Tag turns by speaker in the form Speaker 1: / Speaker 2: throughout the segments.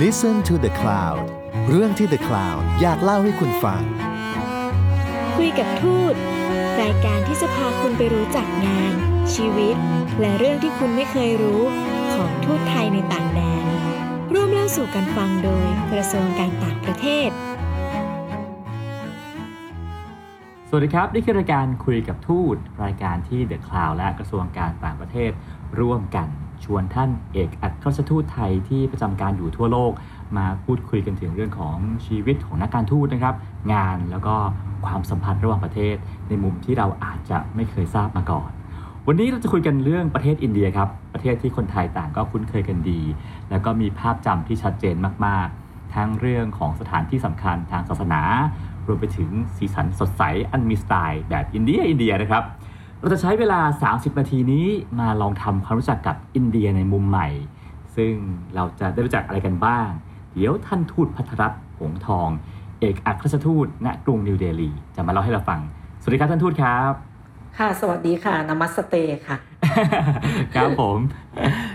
Speaker 1: Listen to the Cloud เรื่องที่ The Cloud อยากเล่าให้คุณฟัง
Speaker 2: คุยกับทูต รายการที่จะพาคุณไปรู้จักงาน ชีวิต และเรื่องที่คุณไม่เคยรู้ของทูตไทยในต่างแดน ร่วมเล่าสู่กันฟังโดยกระทรวงการต่างประเทศ
Speaker 3: สวัสดีครับ นี่คือรายการคุยกับทูต รายการที่ The Cloud และกระทรวงการต่างประเทศร่วมกัน ชวนท่านเอกอัครราชทูตไทยที่ประจำการอยู่ทั่วโลก มาพูดคุยกันถึงเรื่องของชีวิตของนักการทูตนะครับ งานแล้วก็ความสัมพันธ์ระหว่างประเทศ ในมุมที่เราอาจจะไม่เคยทราบมาก่อน วันนี้เราจะคุยกันเรื่องประเทศอินเดียครับ ประเทศที่คนไทยต่างก็คุ้นเคยกันดี แล้วก็มีภาพจำที่ชัดเจนมากๆ ทั้งเรื่องของสถานที่สำคัญทางศาสนา รวมไปถึงสีสันสดใสอันมีสไตล์แบบอินเดียอินเดียนะครับ เราจะใช้เวลา 30 นาทีนี้มาลองทำความรู้จักกับอินเดียในมุมใหม่ ซึ่งเราจะได้รู้จักอะไรกันบ้าง เดี๋ยวท่านทูตพัทรรัตน์หงส์ทอง เอกอัครราชทูตณกรุงนิวเดลี จะมาเล่าให้เราฟัง สวัสดีครับท่านทูตครับ
Speaker 4: ค่ะ สวัสดีค่ะนามัสเตค่ะ
Speaker 3: ครับผม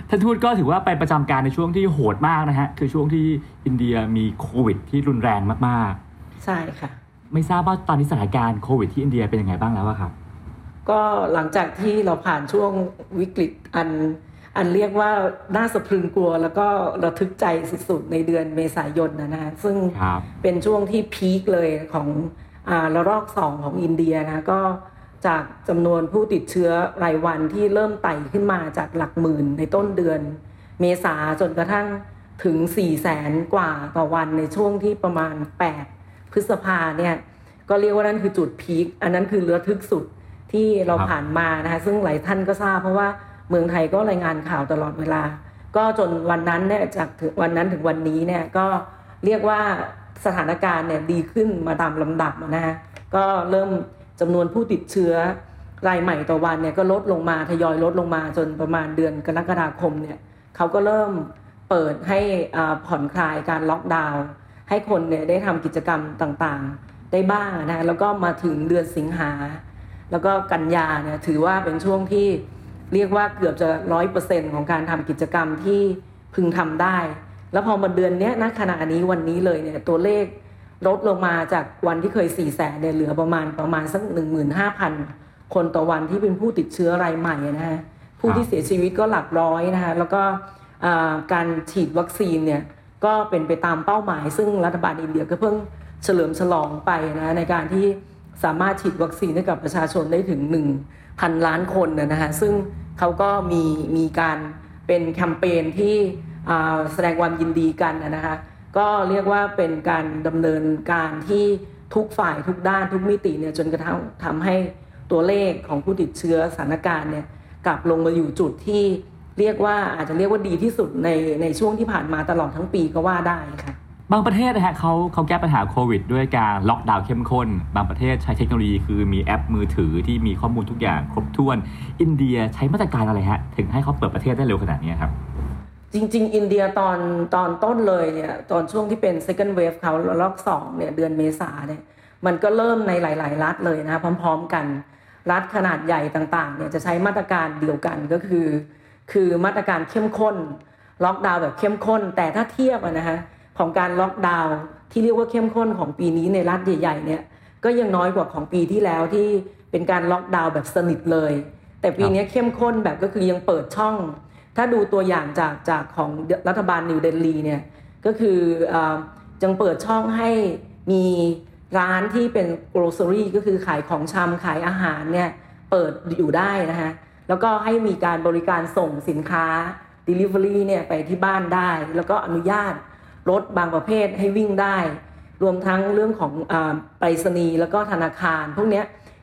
Speaker 3: ท่านทูตก็ถือว่าไปประจำการในช่วงที่โหดมากนะฮะ คือช่วงที่อินเดียมีโควิด ที่รุนแรงมาก
Speaker 4: ใช่ค่ะ
Speaker 3: ๆไม่ทราบว่าตอนนี้สถานการณ์โควิดที่อินเดียเป็นยังไงบ้างแล้วอะครับ
Speaker 4: ก็หลังจากที่เราผ่านช่วงวิกฤตอันอันเรียกว่าน่าสะพรึงกลัว แล้วก็ระทึกใจสุดๆ ในเดือนเมษายนนะนะซึ่งเป็นช่วงที่พีคเลยของอ่าระลอกสองของอินเดียนะก็จากจำนวนผู้ติดเชื้อรายวันที่เริ่มไต่ขึ้นมาจากหลักหมื่นในต้นเดือน เมษาจนกระทั่งถึง 4 0 0แสนกว่าต่อวันในช่วงที่ประมาณ 8 พฤษภาเนี่ยก็เรียกว่านั่นคือจุดพีคอันนั้นคือระทึกสุด ที่เรา
Speaker 3: ครับ
Speaker 4: ผ่านมานะคะซึ่งหลายท่านก็ทราบ เพราะว่าเมืองไทยก็รายงานข่าวตลอดเวลา ก็จนวันนั้นเนี่ยจากถึงวันนั้นถึงวันนี้เนี่ยก็เรียกว่าสถานการณ์เนี่ยดีขึ้นมาตามลำดับนะฮะก็เริ่มจำนวนผู้ติดเชื้อรายใหม่ต่อวันเนี่ยก็ลดลงมาทยอยลดลงมาจนประมาณเดือนกรกฎาคมเนี่ยเขาก็เริ่มเปิดให้อ่าผ่อนคลายการล็อกดาวน์ให้คนเนี่ยได้ทำกิจกรรมต่างๆ ได้บ้างนะแล้วก็มาถึงเดือนสิงหา แล้วก็กันยาเนี่ยถือว่าเป็นช่วงที่เรียกว่าเกือบจะร้อยเปอร์เซ็นของการทำกิจกรรมที่พึงทำได้ แล้วพอมาเดือนนี้ยณขณะนี้วันนี้เลยเนี่ยตัวเลขลดลงมาจากวันที่เคย4ี่แสนเนี่ยเหลือประมาณประมาณสัก1 5 0 0 0 คนต่อวันที่เป็นผู้ติดเชื้อรายใหม่นะฮะผู้ที่เสียชีวิตก็หลักร้อยนะคะแล้วก็การฉีดวัคซีนเนี่ยก็เป็นไปตามเป้าหมาย ซึ่งรัฐบาลอินเดียก็เพิ่งเฉลิมฉลองไปนะในการที่ สามารถฉีดวัคซีนให้กับประชาชนได้ถึง 1,000 ล้านคนนะนะฮะซึ่งเขาก็มีมีการเป็นแคมเปญที่แสดงความยินดีกันนะนะคะก็เรียกว่าเป็นการดำเนินการที่ทุกฝ่ายทุกด้านทุกมิติเนี่ยจนกระทั่งทำให้ตัวเลขของผู้ติดเชื้อสถานการณ์เนี่ยกลับลงมาอยู่จุดที่เรียกว่าอาจจะเรียกว่าดีที่สุดในในช่วงที่ผ่านมาตลอดทั้งปีก็ว่าได้ค่ะ
Speaker 3: บางประเทศนะฮะเขาเขาแก้ปัญหาโควิด ด้วยการล็อกดาวน์เข้มข้น บางประเทศใช้เทคโนโลยีคือมีแอปมือถือที่มีข้อมูลทุกอย่างครบถ้วน อินเดียใช้มาตรการอะไรฮะ ถึงให้เขาเปิดประเทศได้เร็วขนาดนี้ครับ
Speaker 4: จริง ๆ อินเดียตอนตอนต้นเลยเนี่ยตอนช่วงที่เป็น second wave เขาระลอกสองเนี่ยเดือนเมษาเนี่ยมันก็เริ่มในหลาย ๆ รัฐเลยนะพร้อม ๆ กันรัฐขนาดใหญ่ต่างๆเนี่ยจะใช้มาตรการเดียวกันก็คือ คือมาตรการเข้มข้นล็อกดาวน์แบบเข้มข้น แต่ถ้าเทียบนะฮะ ของการล็อกดาวน์ที่เรียกว่าเข้มข้นของปีนี้ในรัฐใหญ่ๆเนี่ยก็ยังน้อยกว่าของปีที่แล้วที่เป็นการล็อกดาวน์แบบสนิทเลย แต่ปีนี้เข้มข้นแบบก็คือยังเปิดช่อง ถ้าดูตัวอย่างจากจากของรัฐบาลนิวเดลีเนี่ยก็คืออายังเปิดช่องให้มีร้านที่เป็น grocery ก็คือขายของชำขายอาหารเนี่ยเปิดอยู่ได้นะฮะแล้วก็ให้มีการบริการส่งสินค้า delivery เนี่ยไปที่บ้านได้ แล้วก็อนุญาต รถบางประเภทให้วิ่งได้ รวมทั้งเรื่องของอไปรษณีย์แล้วก็ธนาคาร พวกนี้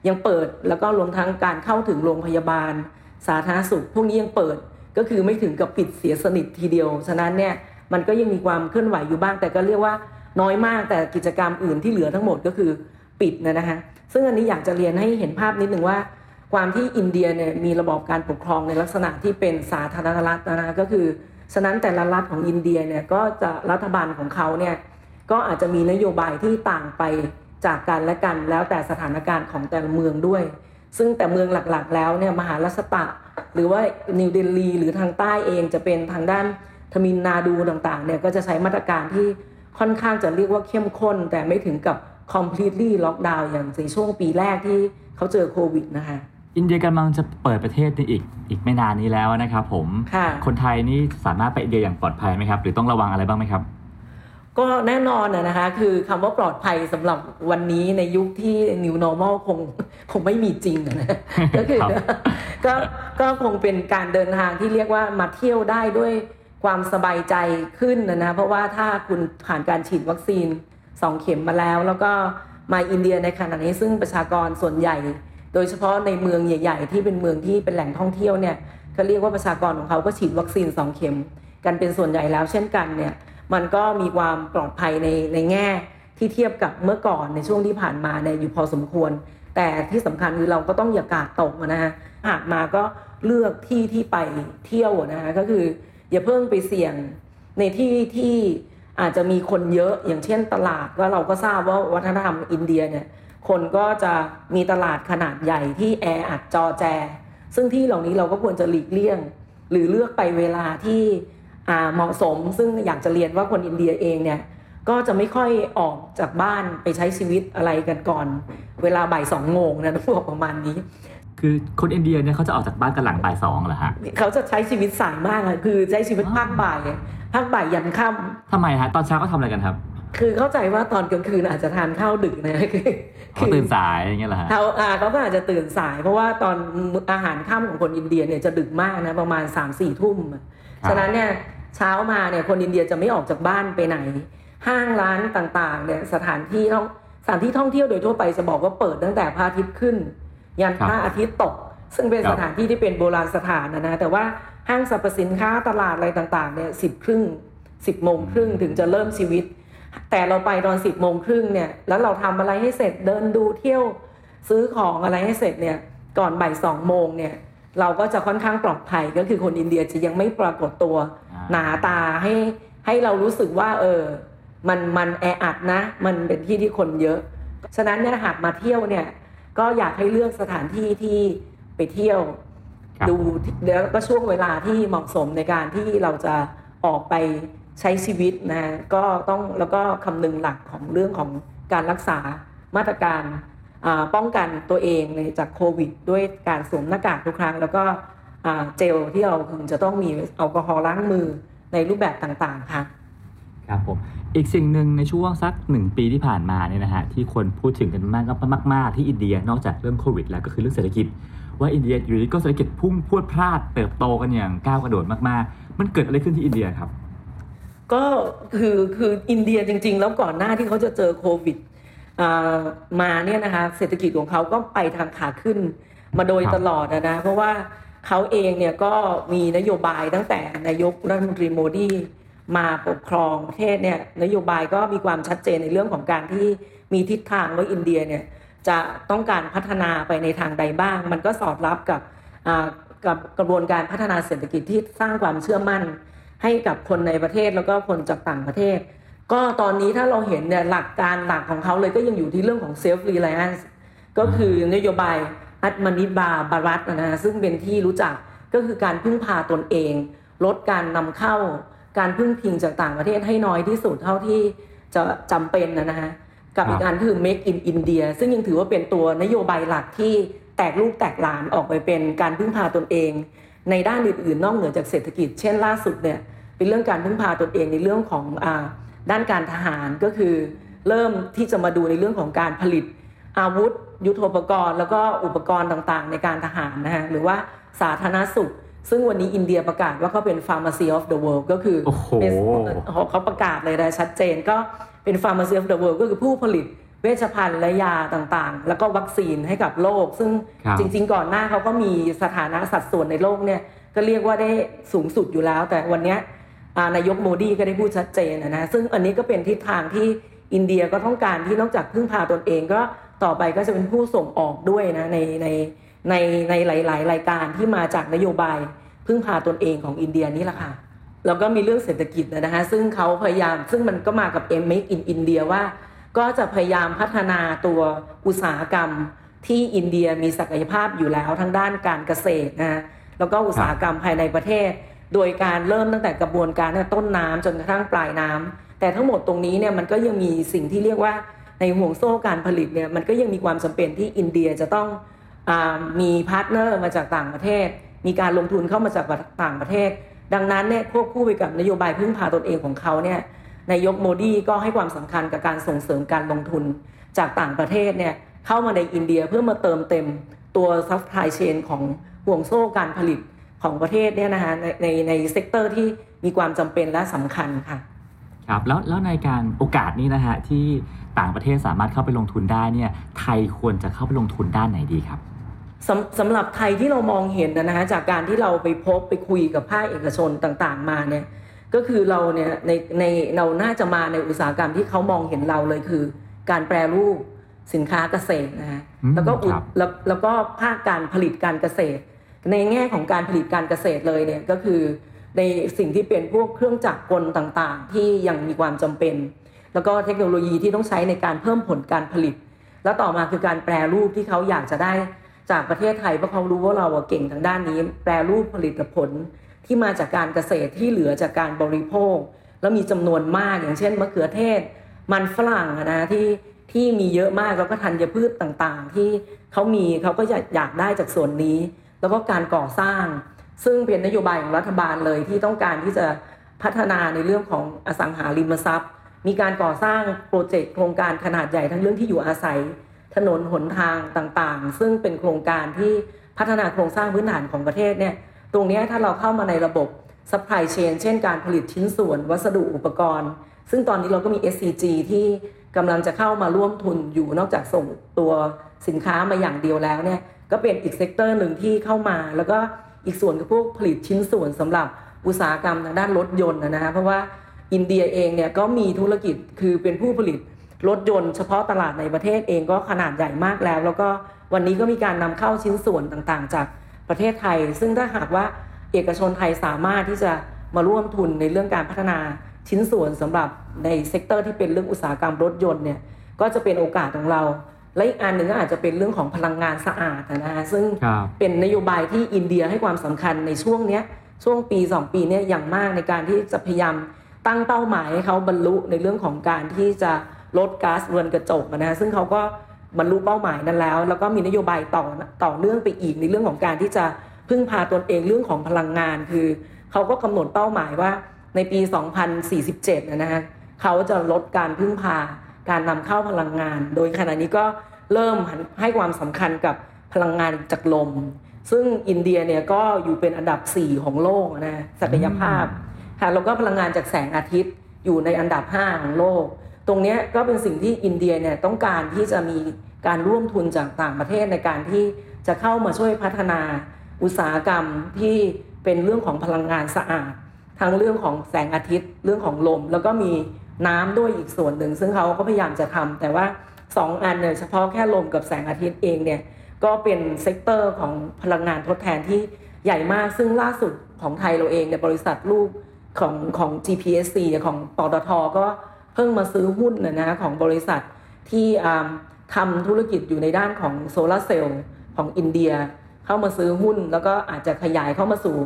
Speaker 4: ยังเปิดแล้วก็รวมทั้งการเข้าถึงโรงพยาบาล สาธารณสุข พวกนี้ยังเปิดก็คือไม่ถึงกับปิดเสียสนิททีเดียว ฉะนั้นเนี่ยมันก็ยังมีความเคลื่อนไหวอยู่บ้าง แต่ก็เรียกว่าน้อยมากแต่กิจกรรมอื่นที่เหลือทั้งหมดก็คือปิดนะนะคะซึ่งอันนี้อยากจะเรียนให้เห็นภาพนิดหนึ่งว่า ความที่อินเดียเนี่ยมีระบอบการปกครองในลักษณะที่เป็นสาธารณรัฐนะก็คือ ฉะนั้นแต่ละรัฐของอินเดียเนี่ยก็จะรัฐบาลของเขาเนี่ยก็อาจจะมีนโยบายที่ต่างไปจากกันและกัน แล้วแต่สถานการณ์ของแต่ละเมืองด้วย ซึ่งแต่เมืองหลักๆ แล้วเนี่ยมหาราชตะ หรือว่านิวเดลีหรือทางใต้เองจะเป็นทางด้านทมินนาดูต่างๆเนี่ยก็จะใช้มาตรการที่ค่อนข้างจะเรียกว่าเข้มข้น แต่ไม่ถึงกับ completely lockdown อย่างในช่วงปีแรกที่เขาเจอโควิดนะคะ
Speaker 3: อินเดียกำลังจะเปิดประเทศในอีกอีกไม่นานนี้แล้วนะครับผม
Speaker 4: ค่ะ
Speaker 3: คนไทยนี่สามารถไปอินเดียอย่างปลอดภัยไหมครับ หรือต้องระวังอะไรบ้างไหมครับ
Speaker 4: ก็แน่นอนนะนะคะคือคำว่าปลอดภัยสำหรับวันนี้ในยุคที่ new normal คงคงไม่มีจริงอะนะก็คือ
Speaker 3: ครับ
Speaker 4: ก็ก็คงเป็นการเดินทางที่เรียกว่ามาเที่ยวได้ด้วยความสบายใจขึ้นนะนะเพราะว่าถ้าคุณผ่านการฉีดวัคซีน2เข็มมาแล้ว แล้วก็มาอินเดียในขณะนี้ซึ่งประชากรส่วนใหญ่ โดยเฉพาะในเมืองใหญ่ ๆ ที่เป็นเมืองที่เป็นแหล่งท่องเที่ยวเนี่ยเขาเรียกว่าประชากรของเขาก็ฉีดวัคซีน 2 เข็ม กันเป็นส่วนใหญ่แล้วเช่นกันเนี่ยมันก็มีความปลอดภัยในในแง่ที่เทียบกับเมื่อก่อนในช่วงที่ผ่านมาเนี่ยอยู่พอสมควร แต่ที่สำคัญคือเราก็ต้องอย่ากาดตกนะฮะหากมาก็เลือกที่ที่ไปเที่ยวนะฮะก็คืออย่าเพิ่งไปเสี่ยงในที่ที่อาจจะมีคนเยอะอย่างเช่นตลาดว่าเราก็ทราบว่าวัฒนธรรมอินเดียเนี่ย คนก็จะมีตลาดขนาดใหญ่ที่แออัดจอแจ ซึ่งที่เหล่านี้เราก็ควรจะหลีกเลี่ยง หรือเลือกไปเวลาที่อ่าเหมาะสม ซึ่งอยากจะเรียนว่าคนอินเดียเองเนี่ยก็จะไม่ค่อยออกจากบ้านไปใช้ชีวิตอะไรกันก่อน เวลาบ่ายสองโมงนะต้องบอกประมาณนี้
Speaker 3: คือคนอินเดียเนี่ยเขาจะออกจากบ้านกันหลังบ่ายสองเหรอฮะ
Speaker 4: เขาจะใช้ชีวิตสายมากอะคือใช้ชีวิตภาคบ่ายอะภาคบ่ายยันค่ำ
Speaker 3: ทำไมฮะตอนเช้าก็ทำอะไรกันครับ
Speaker 4: คือเข้าใจว่าตอนกลางคืนอาจจะทานข้าวดึกนะคือ
Speaker 3: เขาตื่นสายอย่างเงี้ยเหรอฮะ
Speaker 4: เขาอ่าเขาก็อาจจะตื่นสาย เพราะว่าตอนอาหารค่ำของคนอินเดียเนี่ยจะดึกมากนะประมาณ3ามสี่ทุ่มอะ
Speaker 3: ครับ
Speaker 4: ฉะนั้นเนี่ยเช้ามาเนี่ยคนอินเดียจะไม่ออกจากบ้านไปไหน ห้างร้านต่างๆเนี่ยสถานที่ท่องสถานที่ท่องเที่ยวโดยทั่วไปจะบอกว่าเปิดตั้งแต่พระอาทิตย์ขึ้น ยันพระอาทิตย์ตก ซึ่งเป็น
Speaker 3: ครับ
Speaker 4: สถานที่ที่เป็นโบราณสถานนะนะแต่ว่าห้างสรรพสินค้าตลาดอะไรต่างๆเนี่ยสิบครึ่งสิบโมงครึ่งถึงจะเริ่มชีวิต แต่เราไปตอนสิบโมงครึ่งเนี่ยแล้วเราทำอะไรให้เสร็จเดินดูเที่ยวซื้อของอะไรให้เสร็จเนี่ยก่อนบ่ายสองโมงเนี่ยเราก็จะค่อนข้างปลอดภัยก็คือคนอินเดียจะยังไม่ปรากฏตัว
Speaker 3: อ่า
Speaker 4: หนาตาให้ให้เรารู้สึกว่า เออ มันมันแออัดนะ มันเป็นที่ที่คนเยอะ ฉะนั้นเนี่ยหากมาเที่ยวเนี่ยก็อยากให้เลือกสถานที่ที่ไปเที่ยว
Speaker 3: ครับ
Speaker 4: ดูแล้วก็ช่วงเวลาที่เหมาะสมในการที่เราจะออกไป ใช้ชีวิตนะก็ต้องแล้วก็คำนึงหลักของเรื่องของการรักษามาตรการป้องกันตัวเองในจากโควิด ด้วยการสวมหน้ากากทุกครั้ง แล้วก็เจลที่เราคงจะต้องมีแอลกอฮอล์ล้างมือในรูปแบบต่างๆค่ะ
Speaker 3: ครับผมอีกสิ่งหนึ่งในช่วงสักหนึ่งปีที่ผ่านมาเนี่ยนะฮะที่คนพูดถึงกันมากก็มาก ๆ ที่อินเดียนอกจากเรื่องโควิด แล้วก็คือเรื่องเศรษฐกิจ ว่าอินเดียอยู่ดีก็เศรษฐกิจพุ่งพรวดพลาดเติบโตกันอย่างก้าวกระโดดมากๆ มันเกิดอะไรขึ้นที่อินเดียครับ
Speaker 4: ก็คือคืออินเดียจริง ๆ แล้วก่อนหน้าที่เขาจะเจอโควิดอ่ามาเนี่ยนะคะเศรษฐกิจของเขาก็ไปทางขาขึ้นมาโดย
Speaker 3: ครับ
Speaker 4: ตลอดอะนะเพราะว่าเขาเองเนี่ยก็มีนโยบายตั้งแต่นายกรัฐมนตรีโมดีมาปกครองประเทศเนี่ยนโยบายก็มีความชัดเจนในเรื่องของการที่มีทิศทางว่าอินเดียเนี่ยจะต้องการพัฒนาไปในทางใดบ้าง มันก็สอดรับกับอ่ากับกระบวนการพัฒนาเศรษฐกิจที่สร้างความเชื่อมั่น ให้กับคนในประเทศแล้วก็คนจากต่างประเทศ ก็ตอนนี้ถ้าเราเห็นเนี่ยหลักการหลักของเขาเลยก็ยังอยู่ที่เรื่องของ self reliance ก็คือนโยบายอัตมนิบาบารัตนะฮะซึ่งเป็นที่รู้จักก็คือการพึ่งพาตนเอง ลดการนำเข้า การพึ่งพิงจากต่างประเทศให้น้อยที่สุดเท่าที่จะจำเป็นนะนะฮะกับ
Speaker 3: ครับ
Speaker 4: อีกอันคือ make in India ซึ่งยังถือว่าเป็นตัวนโยบายหลักที่แตกลูกแตกหลานออกไปเป็นการพึ่งพาตนเอง ในด้านอื่นๆ นอกเหนือจากเศรษฐกิจ เช่นล่าสุดเนี่ยเป็นเรื่องการพึ่งพาตนเองในเรื่องของอาด้านการทหารก็คือ เริ่มที่จะมาดูในเรื่องของการผลิต อาวุธ ยุทโธปกรณ์ แล้วก็อุปกรณ์ต่างๆ ในการทหารนะฮะหรือว่าสาธารณสุข ซึ่งวันนี้อินเดียประกาศว่าเขาเป็น pharmacy of the world ก็คือ
Speaker 3: โอ้โห
Speaker 4: เป็นเขาประกาศเลยนะชัดเจนก็เป็น pharmacy of the world ก็คือผู้ผลิต เวชภัณฑ์และยาต่างๆ แล้วก็วัคซีนให้กับโลก ซึ่ง
Speaker 3: ครับ
Speaker 4: จริง ๆ ก่อนหน้าเขาก็มีสถานะสัดส่วนในโลกเนี่ยก็เรียกว่าได้สูงสุดอยู่แล้ว แต่วันเนี้ยอ่านายกโมดีก็ได้พูดชัดเจนนะนะซึ่งอันนี้ก็เป็นทิศทางที่อินเดียก็ต้องการที่นอกจากพึ่งพาตนเองก็ต่อไปก็จะเป็นผู้ส่งออกด้วยนะในในในในหลาย ๆ รายการที่มาจากนโยบายพึ่งพาตนเองของอินเดียนี่แหละค่ะแล้วก็มีเรื่องเศรษฐกิจนะฮะซึ่งเขาพยายามซึ่งมันก็มากับ M Make in India ว่า ก็จะพยายามพัฒนาตัวอุตสาหกรรมที่อินเดียมีศักยภาพอยู่แล้วทั้งด้านการเกษตรนะแล้วก็อุตสาหกรรมภายในประเทศ โดยการเริ่มตั้งแต่กระบวนการต้นน้ำจนกระทั่งปลายน้ำแต่ทั้งหมดตรงนี้เนี่ยมันก็ยังมีสิ่งที่เรียกว่าในห่วงโซ่การผลิตเนี่ยมันก็ยังมีความจำเป็นที่อินเดียจะต้องอมีพาร์ทเนอร์มาจากต่างประเทศ มีการลงทุนเข้ามาจากต่างประเทศ ดังนั้นเนี่ยควบคู่ไปกับนโยบายพึ่งพาตนเองของเขาเนี่ย นายกโมดีก็ให้ความสำคัญกับการส่งเสริมการลงทุนจากต่างประเทศเนี่ยเข้ามาในอินเดียเพื่อมาเติมเต็มตัวซัพพลายเชนของห่วงโซ่การผลิตของประเทศเนี่ยนะคะในในใน sector ที่มีความจำเป็นและสำคัญค่ะ
Speaker 3: ครับแล้วแล้วในการโอกาสนี้นะฮะที่ต่างประเทศสามารถเข้าไปลงทุนได้เนี่ยไทยควรจะเข้าไปลงทุนด้านไหนดีครับ
Speaker 4: สำสำหรับไทยที่เรามองเห็นนะฮะจากการที่เราไปพบไปคุยกับภาคเอกชนต่าง ๆ มาเนี่ย ก็คือเราเนี่ยในในเราน่าจะมาในอุตสาหกรรมที่เขามองเห็นเราเลยคือ การแปรรูปสินค้าเกษตรนะฮะแล้วก็อุดแล้วแล้วก็ภาคการผลิตการเกษตร ในแง่ของการผลิตการเกษตรเลยเนี่ยก็คือในสิ่งที่เป็นพวกเครื่องจักรกลต่างๆ ที่ยังมีความจำเป็น แล้วก็เทคโนโลยีที่ต้องใช้ในการเพิ่มผลการผลิต แล้วต่อมาคือการแปรรูปที่เขาอยากจะได้จากประเทศไทยเพราะเขารู้ว่าเราเก่งทางด้านนี้ แปรรูปผลิตผล ที่มาจากการเกษตรที่เหลือจากการบริโภค แล้วมีจำนวนมากอย่างเช่นมะเขือเทศ มันฝรั่งนะที่ที่มีเยอะมากแล้วก็ธัญพืชต่างๆ ที่เขามีเขาก็อยากได้จากส่วนนี้ แล้วก็การก่อสร้าง ซึ่งเป็นนโยบายของรัฐบาลเลยที่ต้องการที่จะพัฒนาในเรื่องของอสังหาริมทรัพย์ มีการก่อสร้างโปรเจกต์โครงการขนาดใหญ่ทั้งเรื่องที่อยู่อาศัย ถนนหนทางต่างๆ ซึ่งเป็นโครงการที่พัฒนาโครงสร้างพื้นฐานของประเทศเนี่ย ตรงนี้ถ้าเราเข้ามาในระบบ supply chain เช่นการผลิตชิ้นส่วนวัสดุอุปกรณ์ ซึ่งตอนนี้เราก็มี SCG ที่กำลังจะเข้ามาร่วมทุนอยู่นอกจากส่งตัวสินค้ามาอย่างเดียวแล้วเนี่ยก็เป็นอีก sector หนึ่งที่เข้ามา แล้วก็อีกส่วนคือพวกผลิตชิ้นส่วนสำหรับอุตสาหกรรมทางด้านรถยนต์นะฮะเพราะว่าอินเดียเองเนี่ยก็มีธุรกิจคือเป็นผู้ผลิตรถยนต์เฉพาะตลาดในประเทศเองก็ขนาดใหญ่มากแล้ว แล้วก็วันนี้ก็มีการนำเข้าชิ้นส่วนต่างๆ จาก ประเทศไทย ซึ่งถ้าหากว่าเอกชนไทยสามารถที่จะมาร่วมทุนในเรื่องการพัฒนาชิ้นส่วนสำหรับใน sector ที่เป็นเรื่องอุตสาหกรรมรถยนต์เนี่ยก็จะเป็นโอกาสของเรา และอีกอันหนึ่งก็อาจจะเป็นเรื่องของพลังงานสะอาดนะฮะซึ่งเป็นนโยบายที่อินเดียให้ความสำคัญในช่วงเนี้ยช่วงปี 2 ปีเนี้ยอย่างมากในการที่จะพยายามตั้งเป้าหมายให้เขาบรรลุในเรื่องของการที่จะลดก๊าซเรือนกระจกนะซึ่งเขาก็ บรรลุเป้าหมายนั้นแล้ว แล้วก็มีนโยบายต่อต่อเนื่องไปอีกในเรื่องของการที่จะพึ่งพาตนเองเรื่องของพลังงาน คือเขาก็กำหนดเป้าหมายว่าในปี 2047 นะฮะเขาจะลดการพึ่งพาการนำเข้าพลังงาน โดยขณะนี้ก็เริ่มให้ความสำคัญกับพลังงานจากลม ซึ่งอินเดียเนี่ยก็อยู่เป็นอันดับ 4 ของโลกนะศักยภาพค่ะแล้วก็พลังงานจากแสงอาทิตย์อยู่ในอันดับ 5 ของโลก ตรงนี้ก็เป็นสิ่งที่อินเดียเนี่ยต้องการที่จะมีการร่วมทุนจากต่างประเทศในการที่จะเข้ามาช่วยพัฒนาอุตสาหกรรมที่เป็นเรื่องของพลังงานสะอาด ทั้งเรื่องของแสงอาทิตย์ เรื่องของลม แล้วก็มีน้ำด้วยอีกส่วนหนึ่ง ซึ่งเขาก็พยายามจะทำแต่ว่า2ออันเนี่ยเฉพาะแค่ลมกับแสงอาทิตย์เองเนี่ยก็เป็น sector ของพลังงานทดแทนที่ใหญ่มากซึ่งล่าสุดของไทยเราเองเนี่ยบริษัทลูกของของ GPSC ของปตทก็ เพิ่งมาซื้อหุ้นนะนะของบริษัทที่ทำธุรกิจอยู่ในด้านของโซลาเซลล์ของอินเดีย เข้ามาซื้อหุ้น แล้วก็อาจจะขยายเข้ามาสู่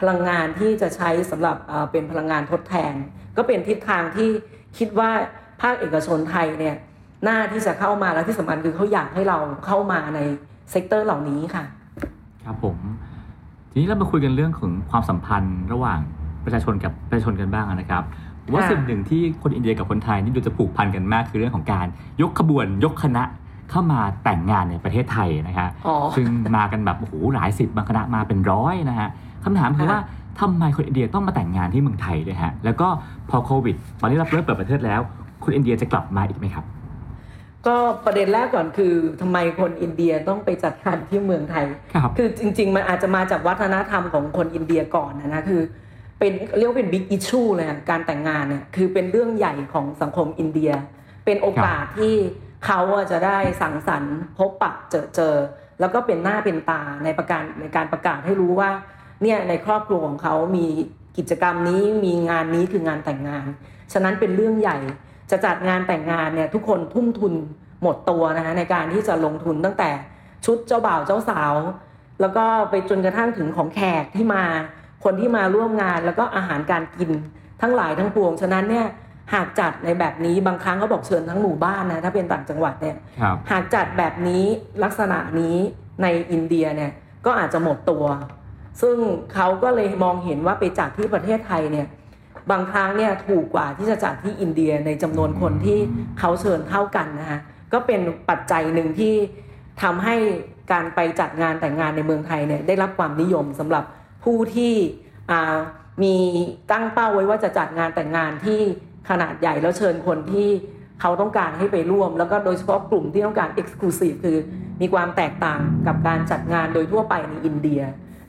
Speaker 4: พลังงานที่จะใช้สำหรับเป็นพลังงานทดแทน ก็เป็นทิศทางที่คิดว่าภาคเอกชนไทยเนี่ยหน้าที่จะเข้ามาและที่สำคัญคือเขาอยากให้เราเข้ามาใน sector เหล่านี้ค่ะ
Speaker 3: ครับผม ทีนี้เรามาคุยกันเรื่องของความสัมพันธ์ระหว่างประชาชนกับประชาชนกันบ้างนะครับ ว่าสิ่งหนึ่งที่คนอินเดียกับคนไทยนี่ดูจะผูกพันกันมากคือเรื่องของการยกขบวนยกคณะเข้ามาแต่งงานในประเทศไทยนะครับซึ่งมากันแบบโอ้โหหลายสิบบางคณะมาเป็นร้อยนะฮะคำถามคือว่าทำไมคนอินเดียต้องมาแต่งงานที่เมืองไทยด้วยฮะ แล้วก็พอโควิดตอนนี้เราเริ่มเปิดประเทศแล้ว คนอินเดียจะกลับมาอีกไหมครับ
Speaker 4: ก็ประเด็นแรกก่อนคือทำไมคนอินเดียต้องไปจัดงานที่เมืองไทย
Speaker 3: ค
Speaker 4: คือจริง ๆ มันอาจจะมาจากวัฒนธรรมของคนอินเดียก่อนนะนะคือ เป็นเรียกว่าเป็น big issue เลยการแต่งงานเนี่ยคือเป็นเรื่องใหญ่ของสังคมอินเดีย เป็นโอกาสที่เขาจะได้สังสรรค์พบปะเจอเจอ แล้วก็เป็นหน้าเป็นตาในประการในการประกาศให้รู้ว่าเนี่ยในครอบครัวของเขามีกิจกรรมนี้มีงานนี้คืองานแต่งงาน ฉะนั้นเป็นเรื่องใหญ่จะจัดงานแต่งงานเนี่ยทุกคนทุ่มทุนหมดตัวนะคะในการที่จะลงทุนตั้งแต่ชุดเจ้าบ่าวเจ้าสาว แล้วก็ไปจนกระทั่งถึงของแขกที่มา คนที่มาร่วมงานแล้วก็อาหารการกินทั้งหลายทั้งปวง ฉะนั้นเนี่ยหากจัดในแบบนี้บางครั้งเขาบอกเชิญทั้งหมู่บ้านนะถ้าเป็นต่างจังหวัดเนี่ย
Speaker 3: ครับ
Speaker 4: หากจัดแบบนี้ลักษณะนี้ในอินเดียเนี่ยก็อาจจะหมดตัว ซึ่งเขาก็เลยมองเห็นว่าไปจัดที่ประเทศไทยเนี่ยบางครั้งเนี่ยถูกกว่าที่จะจัดที่อินเดียในจำนวนคนที่เขาเชิญเท่ากันนะคะก็เป็นปัจจัยหนึ่งที่ทำให้การไปจัดงานแต่งงานในเมืองไทยเนี่ยได้รับความนิยมสำหรับ ผู้ที่อ่ามีตั้งเป้าไว้ว่าจะจัดงานแต่งงานที่ขนาดใหญ่แล้วเชิญคนที่เขาต้องการให้ไปร่วม แล้วก็โดยเฉพาะกลุ่มที่ต้องการ Exclusive คือมีความแตกต่างกับการจัดงานโดยทั่วไปในอินเดีย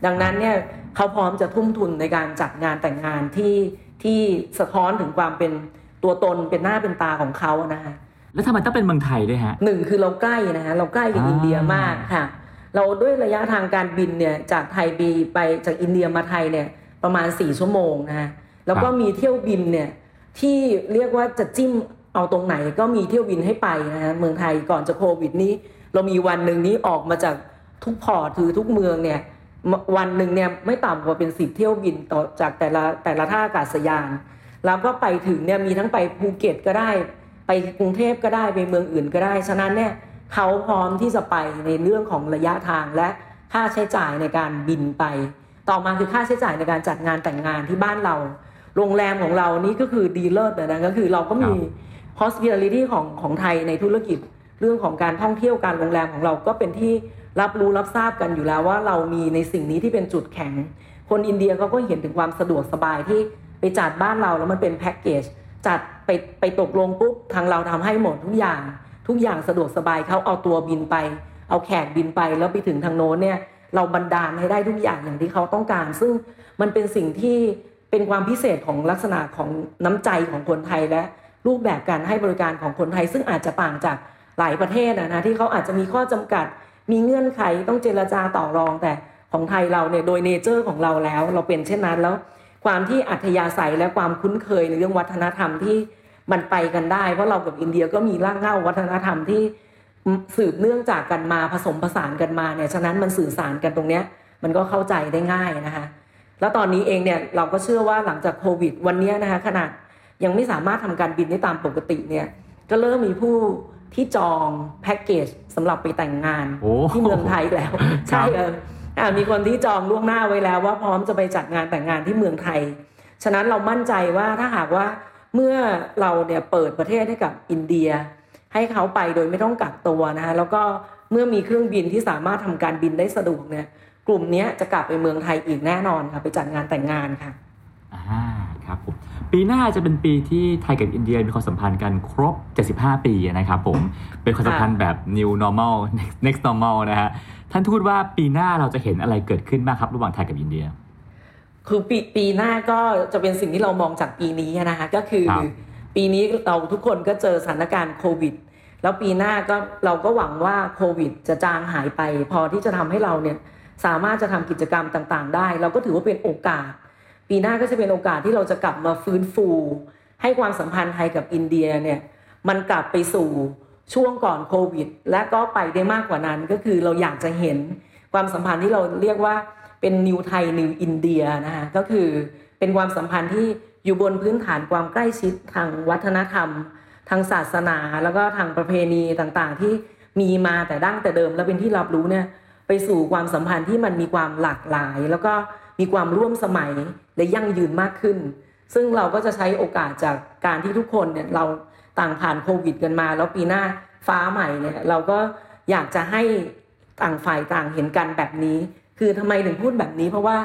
Speaker 4: ดังนั้นเนี่ยเขาพร้อมจะทุ่มทุนในการจัดงานแต่งงานที่ที่สะท้อนถึงความเป็นตัวตนเป็นหน้าเป็นตาของเขานะคะ
Speaker 3: แล้วทำไมต้องเป็นเมืองไทยด้วยฮะ
Speaker 4: หนึ่งคือเราใกล้นะฮะเราใกล้กับ
Speaker 3: อ่า
Speaker 4: อินเดียมากค่ะ เราด้วยระยะทางการบินเนี่ยจากไทยบีไปจากอินเดียมาไทยเนี่ยประมาณ 4 ชั่วโมงนะฮะแล้วก็มีเที่ยวบินเนี่ยที่เรียกว่าจะจิ้มเอาตรงไหนก็มีเที่ยวบินให้ไปนะฮะเมืองไทยก่อนจะโควิดนี้ เรามีวันหนึ่งนี้ออกมาจากทุกพอร์ตคือทุกเมืองเนี่ยวันหนึ่งเนี่ยไม่ต่ำกว่าเป็นสิบเที่ยวบินต่อจากแต่ละแต่ละท่าอากาศยาน แล้วก็ไปถึงเนี่ยมีทั้งไปภูเก็ตก็ได้ ไปกรุงเทพก็ได้ไปเมืองอื่นก็ได้ ฉะนั้นเนี่ย เขาพร้อมที่จะไปในเรื่องของระยะทางและค่าใช้จ่ายในการบินไป ต่อมาคือค่าใช้จ่ายในการจัดงานแต่งงานที่บ้านเรา โรงแรมของเรานี่ก็คือดีเลิศนะก็คือเราก็มี hospitality ของของไทยในธุรกิจ เรื่องของการท่องเที่ยวการโรงแรมของเราก็เป็นที่รับรู้รับทราบกันอยู่แล้วว่าเรามีในสิ่งนี้ที่เป็นจุดแข็ง คนอินเดียเขาก็เห็นถึงความสะดวกสบายที่ไปจัดบ้านเราแล้วมันเป็นแพ็กเกจจัดไปไปตกลงปุ๊บทางเราทำให้หมดทุกอย่าง ทุกอย่างสะดวกสบายเขาเอาตัวบินไป เอาแขกบินไปแล้วไปถึงทางโน้นเนี่ยเราบันดาลให้ได้ทุกอย่างอย่างที่เขาต้องการ ซึ่งมันเป็นสิ่งที่เป็นความพิเศษของลักษณะของน้ำใจของคนไทยและรูปแบบการให้บริการของคนไทย ซึ่งอาจจะต่างจากหลายประเทศนะนะที่เขาอาจจะมีข้อจำกัด มีเงื่อนไขต้องเจรจาต่อรอง แต่ของไทยเราเนี่ยโดยเนเจอร์ของเราแล้ว เราเป็นเช่นนั้นแล้ว ความที่อัธยาศัยและความคุ้นเคยในเรื่องวัฒนธรรมที่ มันไปกันได้ เพราะเรากับอินเดียก็มีร่างเง่าวัฒนธรรมที่สืบเนื่องจากกันมาผสมผสานกันมาเนี่ยฉะนั้นมันสื่อสารกันตรงเนี้ยมันก็เข้าใจได้ง่ายนะคะแล้วตอนนี้เองเนี่ยเราก็เชื่อว่าหลังจากโควิด วันนี้นะคะขนาดยังไม่สามารถทำการบินได้ตามปกติเนี่ยก็เริ่มมีผู้ที่จองแพ็กเกจสำหรับไปแต่งงาน
Speaker 3: โอ้
Speaker 4: ที่เมืองไทยแล้ว ใช่เอออะมีคนที่จองล่วงหน้าไว้แล้วว่าพร้อมจะไปจัดงานแต่งงานที่เมืองไทย ฉะนั้นเรามั่นใจว่าถ้าหากว่า เมื่อเราเนี่ยเปิดประเทศให้กับอินเดีย ให้เขาไปโดยไม่ต้องกักตัวนะคะแล้วก็เมื่อมีเครื่องบินที่สามารถทำการบินได้สะดวกเนี่ยกลุ่มนี้จะกลับไปเมืองไทยอีกแน่นอนค่ะไปจัดงานแต่งงานค่ะ
Speaker 3: อ่าครับผมปีหน้าจะเป็นปีที่ไทยกับอินเดียมีความสัมพันธ์กันครบ 75 ปีนะครับผมเป็นความสัมพันธ์แบบ new normal next next normal นะฮะท่านทูตว่าปีหน้าเราจะเห็นอะไรเกิดขึ้นบ้างครับ ระหว่างไทยกับอินเดีย
Speaker 4: คือปีปีหน้าก็จะเป็นสิ่งที่เรามองจากปีนี้นะคะก็คือ
Speaker 3: ครับ
Speaker 4: ปีนี้เราทุกคนก็เจอสถานการณ์โควิด แล้วปีหน้าก็เราก็หวังว่าโควิด จะจางหายไป พอที่จะทำให้เราเนี่ยสามารถจะทำกิจกรรมต่างๆ ได้ เราก็ถือว่าเป็นโอกาส ปีหน้าก็จะเป็นโอกาสที่เราจะกลับมาฟื้นฟู ให้ความสัมพันธ์ไทยกับอินเดียเนี่ยมันกลับไปสู่ช่วงก่อนโควิด และก็ไปได้มากกว่านั้นก็คือเราอยากจะเห็นความสัมพันธ์ที่เราเรียกว่า เป็น New Thai New India นะคะก็คือเป็นความสัมพันธ์ที่อยู่บนพื้นฐานความใกล้ชิดทางวัฒนธรรม ทางศาสนา แล้วก็ทางประเพณีต่างๆ ที่มีมาแต่ดั้งแต่เดิม แล้วเป็นที่รับรู้เนี่ยไปสู่ความสัมพันธ์ที่มันมีความหลากหลาย แล้วก็มีความร่วมสมัยและยั่งยืนมากขึ้น ซึ่งเราก็จะใช้โอกาสจากการที่ทุกคนเนี่ยเราต่างผ่านโควิดกันมา แล้วปีหน้าฟ้าใหม่เนี่ยเราก็อยากจะให้ต่างฝ่ายต่างเห็นกันแบบนี้ คือทำไมถึงพูดแบบนี้ เพราะว่า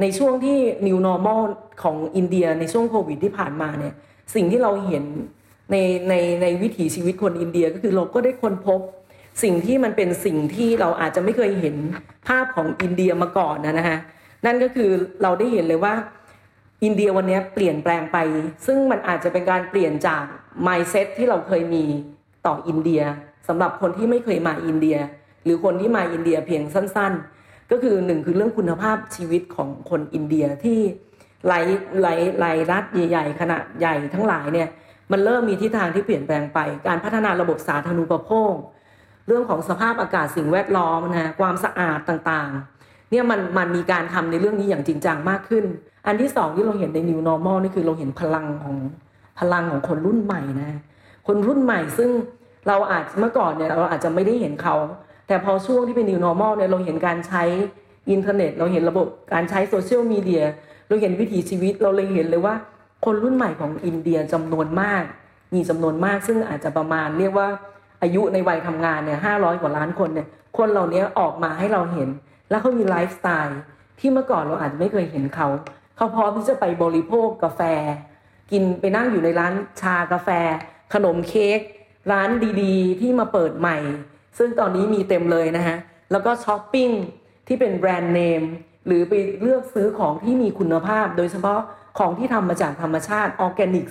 Speaker 4: ในช่วงที่ new normal ของอินเดียในช่วงโควิดที่ผ่านมาเนี่ยสิ่งที่เราเห็นในในในวิถีชีวิตคนอินเดียก็คือเราก็ได้ค้นพบสิ่งที่มันเป็นสิ่งที่เราอาจจะไม่เคยเห็นภาพของอินเดียมาก่อนนะนะฮะนั่นก็คือเราได้เห็นเลยว่าอินเดียวันนี้เปลี่ยนแปลงไป ซึ่งมันอาจจะเป็นการเปลี่ยนจาก mindset ที่เราเคยมีต่ออินเดียสำหรับคนที่ไม่เคยมาอินเดีย หรือคนที่มาอินเดียเพียงสั้น ๆ ก็คือหนึ่งคือเรื่องคุณภาพชีวิตของคนอินเดียที่หลายหลายหลายรัฐใหญ่ๆขนาดใหญ่ทั้งหลายเนี่ยมันเริ่มมีทิศทางที่เปลี่ยนแปลงไป การพัฒนาระบบสาธารณูปโภค เรื่องของสภาพอากาศสิ่งแวดล้อมนะฮะความสะอาดต่างๆเนี่ยมันมันมีการทำในเรื่องนี้อย่างจริงจังมากขึ้น อันที่สองที่เราเห็นใน New Normal นี่คือเราเห็นพลังของพลังของคนรุ่นใหม่นะคนรุ่นใหม่ซึ่งเราอาจเมื่อก่อนเนี่ยเราอาจจะไม่ได้เห็นเขา แต่พอช่วงที่เป็น New Normal เนี่ยเราเห็นการใช้อินเทอร์เน็ต เราเห็นระบบการใช้โซเชียลมีเดียเราเห็นวิถีชีวิตเราเลยเห็นเลยว่า คนรุ่นใหม่ของอินเดียจำนวนมาก มีจำนวนมาก ซึ่งอาจจะประมาณเรียกว่าอายุในวัยทำงานเนี่ยห้าร้อยกว่าล้านคนเนี่ยคนเหล่านี้ออกมาให้เราเห็น แล้วเขามีไลฟ์สไตล์ที่เมื่อก่อนเราอาจจะไม่เคยเห็นเขา เขาพร้อมที่จะไปบริโภคกาแฟ กินไปนั่งอยู่ในร้านชากาแฟ ขนมเค้กร้านดีๆ ที่มาเปิดใหม่ ซึ่งตอนนี้มีเต็มเลยนะฮะ แล้วก็ช้อปปิ้งที่เป็นแบรนด์เนมหรือไปเลือกซื้อของที่มีคุณภาพ โดยเฉพาะของที่ทำมาจากธรรมชาติออร์แกนิก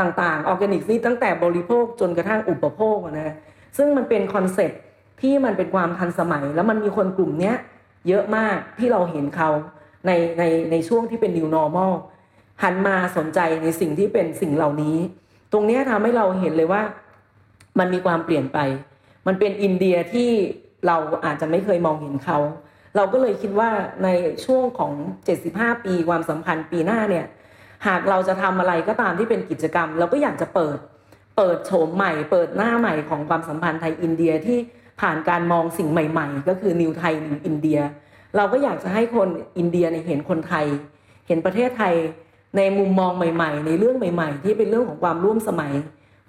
Speaker 4: ต่างๆออร์แกนิกนี่ตั้งแต่บริโภคจนกระทั่งอุปโภคนะซึ่งมันเป็นคอนเซ็ปต์ที่มันเป็นความทันสมัย แล้วมันมีคนกลุ่มเนี้ยเยอะมากที่เราเห็นเขาในในในช่วงที่เป็น new normal หันมาสนใจในสิ่งที่เป็นสิ่งเหล่านี้ ตรงนี้ทำให้เราเห็นเลยว่า มันมีความเปลี่ยนไป มันเป็นอินเดียที่เราอาจจะไม่เคยมองเห็นเขา เราก็เลยคิดว่าในช่วงของ 75 ปีความสัมพันธ์ปีหน้าเนี่ยหากเราจะทำอะไรก็ตามที่เป็นกิจกรรม เราก็อยากจะเปิด เปิดโฉมใหม่ เปิดหน้าใหม่ของความสัมพันธ์ไทยอินเดียที่ผ่านการมองสิ่งใหม่ ๆ ก็คือ New Thai New India เราก็อยากจะให้คนอินเดียเห็นคนไทย เห็นประเทศไทยในมุมมองใหม่ ๆ ในเรื่องใหม่ ๆ ที่เป็นเรื่องของความร่วมสมัย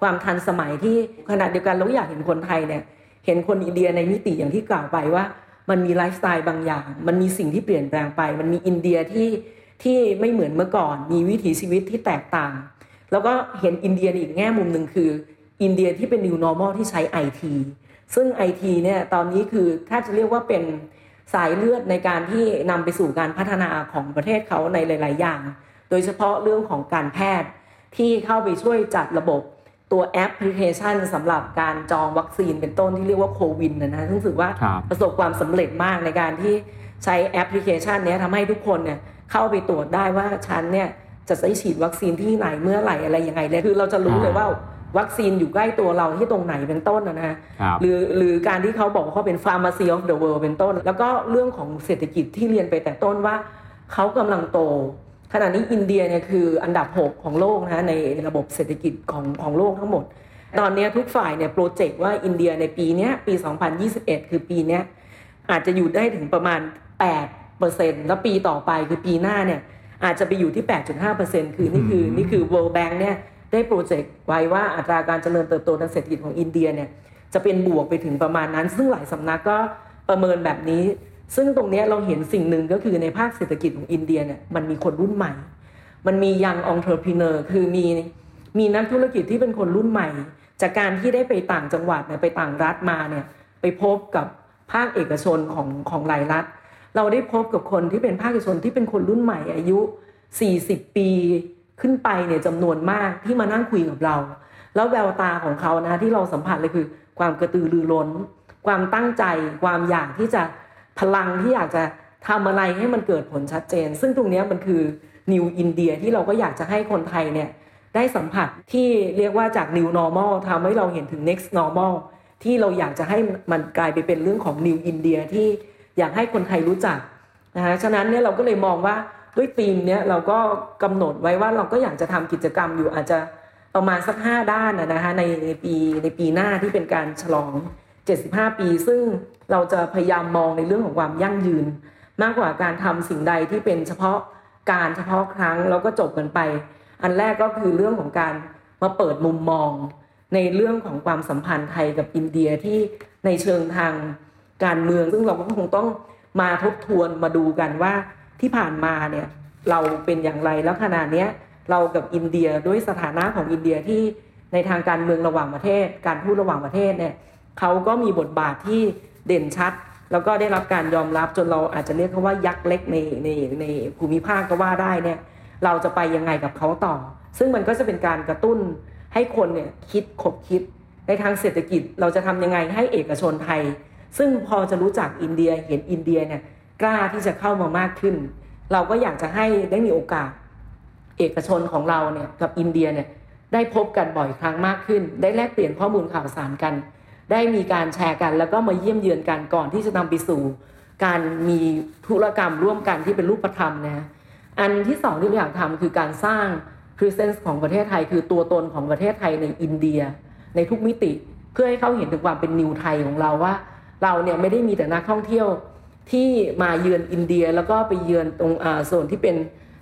Speaker 4: ความทันสมัยที่ขณะเดียวกันเราอยากเห็นคนไทยเนี่ยเห็นคนอินเดียในมิติอย่างที่กล่าวไปว่า มันมีไลฟ์สไตล์บางอย่าง มันมีสิ่งที่เปลี่ยนแปลงไป มันมีอินเดียที่ที่ไม่เหมือนเมื่อก่อน มีวิถีชีวิตที่แตกต่าง แล้วก็เห็นอินเดียอีกแง่มุมหนึ่งคือ อินเดียที่เป็น new normal ที่ใช้ไอทีซึ่งไอทีเนี่ยตอนนี้คือถ้าจะเรียกว่าเป็นสายเลือดในการที่นำไปสู่การพัฒนาของประเทศเขาในหลาย ๆ อย่าง โดยเฉพาะเรื่องของการแพทย์ที่เข้าไปช่วยจัดระบบ ตัวแอปพลิเคชันสำหรับการจองวัคซีนเป็นต้นที่เรียกว่า CoWIN นะนะซึ่งถือว่า
Speaker 3: ครับ
Speaker 4: ประสบความสำเร็จมากในการที่ใช้แอปพลิเคชันเนี้ยทำให้ทุกคนเนี่ยเข้าไปตรวจได้ว่าฉันเนี่ยจะได้ฉีดวัคซีนที่ไหนเมื่อไหร่อะไรยังไงเลยคือเราจะรู้เลยว่าวัคซีนอยู่ใกล้ตัวเราที่ตรงไหนเป็นต้นนะฮะ
Speaker 3: ครับ
Speaker 4: หรือหรือการที่เขาบอกว่าเขาเป็น pharmacy of the world เป็นต้น แล้วก็เรื่องของเศรษฐกิจที่เรียนไปแต่ต้นว่าเขากำลังโต ขณะนี้อินเดียเนี่ยคืออันดับ 6 ของโลกนะฮะในระบบเศรษฐกิจของของโลกทั้งหมด ตอนนี้ทุกฝ่ายเนี่ยโปรเจกต์ว่าอินเดียในปีเนี้ยปี 2021 คือปีเนี้ยอาจจะอยู่ได้ถึงประมาณ8เปอร์เซ็นต์แล้วปีต่อไปคือปีหน้าเนี่ยอาจจะไปอยู่ที่ 8.5เปอร์เซ็นต์คือนี่คือนี่คือ World Bank เนี่ยได้ project ไว้ว่าอัตราการเจริญเติบโตทางเศรษฐกิจของอินเดียเนี่ยจะเป็นบวกไปถึงประมาณนั้น ซึ่งหลายสำนักก็ประเมินแบบนี้ ซึ่งตรงนี้เราเห็นสิ่งหนึ่งก็คือในภาคเศรษฐกิจของอินเดียเนี่ยมันมีคนรุ่นใหม่ มันมี young entrepreneur คือมีมีนักธุรกิจที่เป็นคนรุ่นใหม่ จากการที่ได้ไปต่างจังหวัดเนี่ยไปต่างรัฐมาเนี่ยไปพบกับภาคเอกชนของของหลายรัฐ เราได้พบกับคนที่เป็นภาคเอกชนที่เป็นคนรุ่นใหม่อายุ 40 ปีขึ้นไปเนี่ยจำนวนมากที่มานั่งคุยกับเรา แล้วแววตาของเขานะที่เราสัมผัสเลยคือ ความกระตือรือร้น ความตั้งใจ ความอยากที่จะ พลังที่อยากจะทำอะไรให้มันเกิดผลชัดเจน ซึ่งตรงนี้มันคือ New India ที่เราก็อยากจะให้คนไทยเนี่ยได้สัมผัสที่เรียกว่าจาก New Normal ทำให้เราเห็นถึง Next Normal ที่เราอยากจะให้มันกลายไปเป็นเรื่องของ New India ที่อยากให้คนไทยรู้จักนะฮะฉะนั้นเนี่ยเราก็เลยมองว่าด้วยธีมเนี้ยเราก็กำหนดไว้ว่าเราก็อยากจะทำกิจกรรมอยู่อาจจะประมาณสัก 5 ด้านนะนะคะในในปีในปีหน้าที่เป็นการฉลอง 75 ปี ซึ่ง เราจะพยายามมองในเรื่องของความยั่งยืน มากกว่าการทำสิ่งใดที่เป็นเฉพาะการเฉพาะครั้งแล้วก็จบกันไป อันแรกก็คือเรื่องของการมาเปิดมุมมอง ในเรื่องของความสัมพันธ์ไทยกับอินเดียที่ในเชิงทางการเมือง ซึ่งเราก็คงต้องมาทบทวนมาดูกันว่าที่ผ่านมาเนี่ยเราเป็นอย่างไรแล้วขนาดนี้เรากับอินเดียด้วยสถานะของอินเดียที่ในทางการเมืองระหว่างประเทศ การพูดระหว่างประเทศเนี่ยเขาก็มีบทบาทที่ เด่นชัด แล้วก็ได้รับการยอมรับจนเราอาจจะเรียกเขาว่ายักษ์เล็กในในในภูมิภาคก็ว่าได้เนี่ยเราจะไปยังไงกับเขาต่อ ซึ่งมันก็จะเป็นการกระตุ้นให้คนเนี่ยคิดขบคิดในทางเศรษฐกิจเราจะทำยังไงให้เอกชนไทย ซึ่งพอจะรู้จักอินเดียเห็นอินเดียเนี่ยกล้าที่จะเข้ามามากขึ้น เราก็อยากจะให้ได้มีโอกาส เอกชนของเราเนี่ยกับอินเดียเนี่ยได้พบกันบ่อยครั้งมากขึ้น ได้แลกเปลี่ยนข้อมูลข่าวสารกัน ได้มีการแชร์กัน แล้วก็มาเยี่ยมเยือนกันก่อนที่จะนำไปสู่ การมีธุรกรรมร่วมกันที่เป็นรูปธรรมนะอันที่สองที่เราอยากทำคือการสร้าง presence ของประเทศไทย คือตัวตนของประเทศไทยในอินเดีย ในทุกมิติเพื่อให้เขาเห็นถึงความเป็นนิวไทยของเราว่า เราเนี่ยไม่ได้มีแต่นักท่องเที่ยวที่มาเยือนอินเดียแล้วก็ไปเยือนตรงอ่าโซนที่เป็น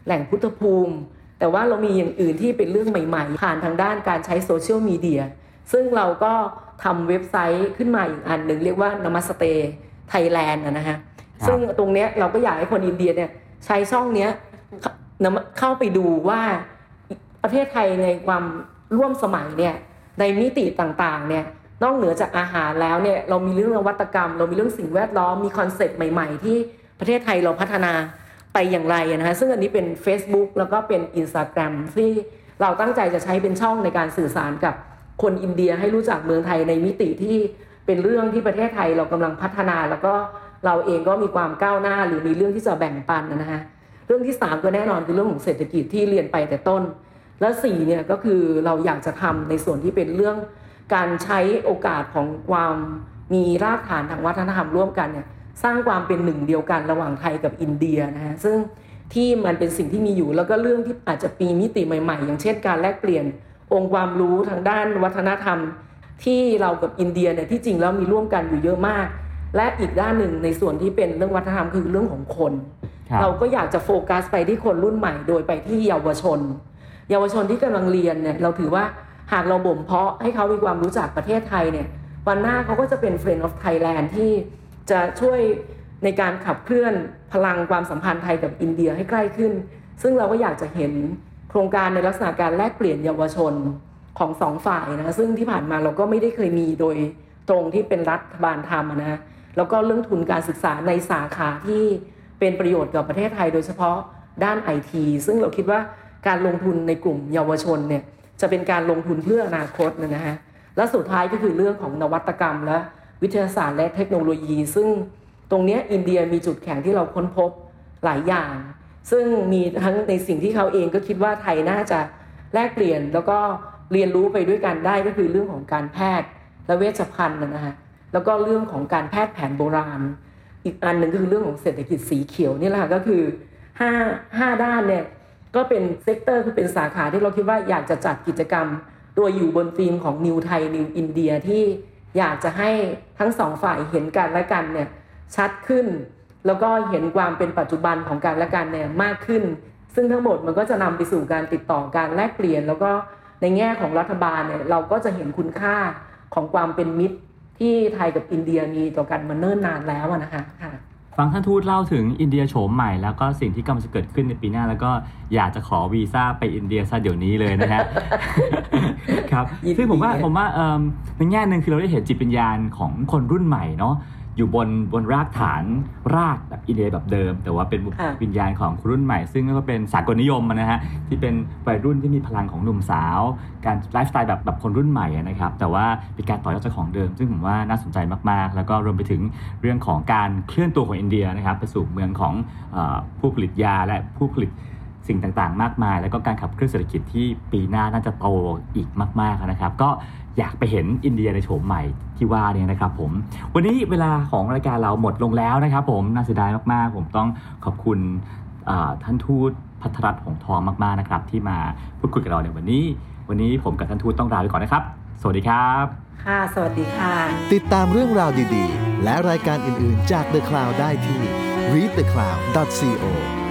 Speaker 4: แหล่งพุทธภูมิ แต่ว่าเรามีอย่างอื่นที่เป็นเรื่องใหม่ ๆ ผ่านทางด้านการใช้โซเชียลมีเดียซึ่งเราก็ ทำเว็บไซต์ขึ้นมาอีกอันหนึ่งเรียกว่า Namaste Thailand นะฮะซึ่งตรงเนี้ยเราก็อยากให้คนอินเดียเนี่ยใช้ช่องเนี้ยเข้าเข้าไปดูว่าประเทศไทยในความร่วมสมัยเนี่ยในมิติต่างๆเนี่ยนอกเหนือจากอาหารแล้วเนี่ยเรามีเรื่องนวัตกรรม เรามีเรื่องสิ่งแวดล้อมมีคอนเซ็ปต์ใหม่ๆ ที่ประเทศไทยเราพัฒนาไปอย่างไรนะคะซึ่งอันนี้เป็น Facebook แล้วก็เป็น Instagram ที่เราตั้งใจจะใช้เป็นช่องในการสื่อสารกับ คนอินเดียให้รู้จักเมืองไทยในมิติที่เป็นเรื่องที่ประเทศไทยเรากำลังพัฒนา แล้วก็เราเองก็มีความก้าวหน้าหรือมีเรื่องที่จะแบ่งปันนะคะเรื่องที่3ก็แน่นอนคือเรื่องของเศรษฐกิจที่เรียนไปแต่ต้น และ4เนี่ยก็คือเราอยากจะทำในส่วนที่เป็นเรื่องการใช้โอกาสของความมีรากฐานทางวัฒนธรรมร่วมกันเนี่ยสร้างความเป็นหนึ่งเดียวกันระหว่างไทยกับอินเดียนะฮะซึ่งที่มันเป็นสิ่งที่มีอยู่แล้วก็เรื่องที่อาจจะมีมิติใหม่ ๆ อย่างเช่นการแลกเปลี่ยน องค์ความรู้ทางด้านวัฒนธรรม ที่เรากับอินเดียเนี่ยที่จริงแล้วมีร่วมกันอยู่เยอะมาก และอีกด้านหนึ่งในส่วนที่เป็นเรื่องวัฒนธรรมคือเรื่องของคน
Speaker 3: ครับ
Speaker 4: เราก็อยากจะโฟกัสไปที่คนรุ่นใหม่ โดยไปที่เยาวชน เยาวชนที่กำลังเรียนเนี่ยเราถือว่าหากเราบ่มเพาะให้เขามีความรู้จักประเทศไทยเนี่ยวันหน้าเขาก็จะเป็น Friend of Thailand ที่จะช่วยในการขับเคลื่อนพลังความสัมพันธ์ไทยกับอินเดียให้ใกล้ขึ้น ซึ่งเราก็อยากจะเห็น โครงการในลักษณะการแลกเปลี่ยนเยาวชนของสองฝ่ายนะซึ่งที่ผ่านมาเราก็ไม่ได้เคยมีโดยตรงที่เป็นรัฐบาลทำอะนะแล้วก็เรื่องทุนการศึกษาในสาขาที่เป็นประโยชน์กับประเทศไทย โดยเฉพาะด้านไอทีซึ่งเราคิดว่าการลงทุนในกลุ่มเยาวชนเนี่ยจะเป็นการลงทุนเพื่ออนาคตนะฮะและสุดท้ายก็คือเรื่องของนวัตกรรม และวิทยาศาสตร์และเทคโนโลยี ซึ่งตรงนี้อินเดียมีจุดแข็งที่เราค้นพบหลายอย่าง ซึ่งมีทั้งในสิ่งที่เขาเองก็คิดว่าไทยน่าจะแลกเปลี่ยนแล้วก็เรียนรู้ไปด้วยกันได้ก็คือเรื่องของการแพทย์และเวชภัณฑ์นะฮะแล้วก็เรื่องของการแพทย์แผนโบราณ อีกอันหนึ่งก็คือเรื่องของเศรษฐกิจสีเขียวนี่แหละก็คือห้าห้าด้านเนี่ยก็เป็น sector คือเป็นสาขาที่เราคิดว่าอยากจะจัดกิจกรรม โดยอยู่บนธีมของ New Thai New India ที่อยากจะให้ทั้งสองฝ่ายเห็นกันและกันเนี่ยชัดขึ้น แล้วก็เห็นความเป็นปัจจุบันของกันและกันเนี่ยมากขึ้น ซึ่งทั้งหมดมันก็จะนำไปสู่การติดต่อการแลกเปลี่ยน แล้วก็ในแง่ของรัฐบาลเนี่ยเราก็จะเห็นคุณค่าของความเป็นมิตรที่ไทยกับอินเดียมีต่อกันมาเนิ่นนานแล้วอะนะคะค่ะ
Speaker 3: ฟังท่านทูตเล่าถึงอินเดียโฉมใหม่แล้วก็สิ่งที่กำลังจะเกิดขึ้นในปีหน้า แล้วก็อยากจะขอวีซ่าไปอินเดียซะเดี๋ยวนี้เลยนะฮะครับ
Speaker 4: ยินดี
Speaker 3: ซึ่งผมว่าผมว่าเอิ่มในแง่หนึ่งคือเราได้เห็นจิตวิญญาณของคนรุ่นใหม่เนาะ อยู่บนบนรากฐานรากแบบอินเดียแบบเดิม แต่ว่าเป็น
Speaker 4: ค่ะ
Speaker 3: วิญญาณของคนรุ่นใหม่ ซึ่งก็เป็นสากลนิยมอะนะฮะที่เป็นวัยรุ่นที่มีพลังของหนุ่มสาว การไลฟ์สไตล์แบบแบบคนรุ่นใหม่อะนะครับแต่ว่าเป็นการต่อยอดจากของเดิม ซึ่งผมว่าน่าสนใจมากๆ แล้วก็รวมไปถึงเรื่องของการเคลื่อนตัวของอินเดียนะครับไปสู่เมืองของเออผู้ผลิตยาและผู้ผลิต สิ่งต่างๆ มากมาย แล้วก็การขับเคลื่อนเศรษฐกิจที่ปีหน้าน่าจะโตอีกมากๆนะครับ ก็อยากไปเห็นอินเดียในโฉมใหม่ที่ว่าเนี่ยนะครับผม วันนี้เวลาของรายการเราหมดลงแล้วนะครับผมน่าเสียดายมากๆ ผมต้องขอบคุณอ่าท่านทูตพัทรรัตน์หงส์ทองมากๆนะครับ ที่มาพูดคุยกับเราในวันนี้ วันนี้ผมกับท่านทูตต้องลาไปก่อนนะครับ สวัสดีครับ
Speaker 4: ค่ะ สวัสดีค่ะ
Speaker 1: ติดตามเรื่องราวดีๆ และรายการอื่นๆจาก The Cloud ได้ที่ readthecloud.co